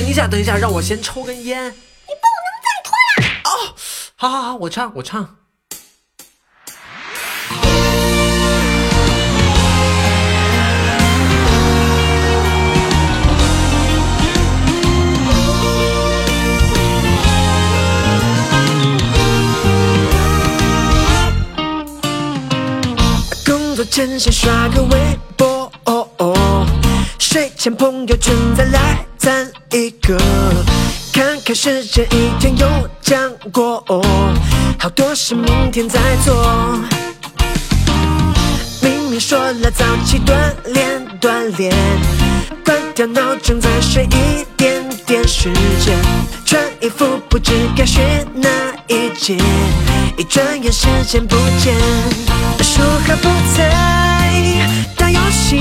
一下，等一下，让我先抽根烟。你不能再拖了。哦，好好好，我唱，我唱。工作前先刷个微博，哦哦，睡前朋友圈再来赞一个，看看时间一天又将过，哦，好多事明天再做。明明说了早起锻炼锻炼，关掉闹钟再睡一点点时间，穿衣服不知该选哪一件，一转眼时间不见。说好不再打游戏，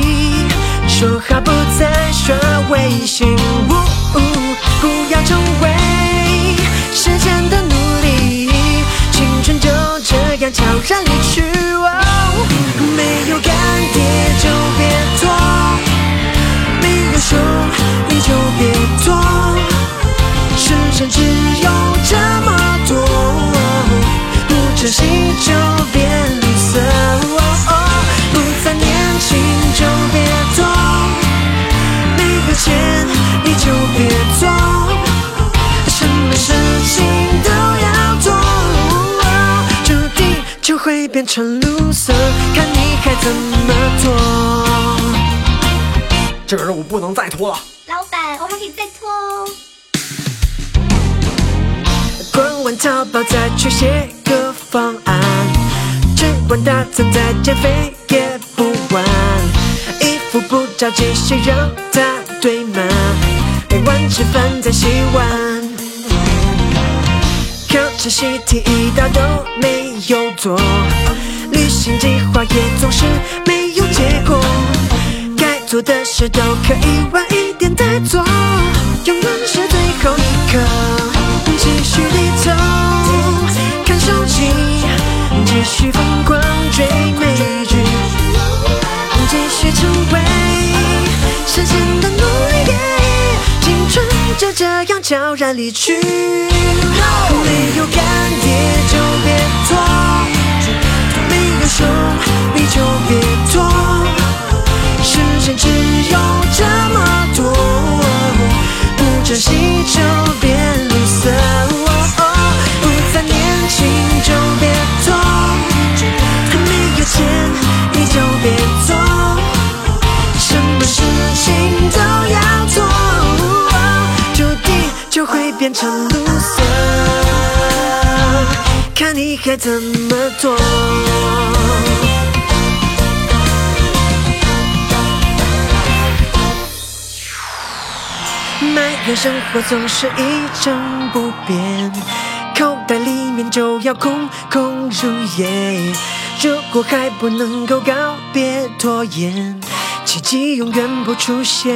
说好不再刷微信，只有这么多，不珍惜就变绿色，不再年轻就别做，没有钱你就别做，什么事情都要做，注定就会变成绿色看你还怎么做。这个任务不能再拖了。老板，我还可以再拖哦。逛完淘宝再去写个方案，吃完大餐再减肥也不晚。衣服不着急洗，让它堆满，每晚吃饭再洗碗。考试习题一道都没有做，旅行计划也总是没有结果。该做的事都可以晚一点再做，永远是最后一刻。低头看手机，继续疯狂追美剧，继续成为时间的奴隶。青春就这样悄然离去，就会变成 loser，看你还怎么做。埋怨生活总是一成不变，口袋里面就要空空如也。如果还不能够告别拖延，奇迹永远不出现。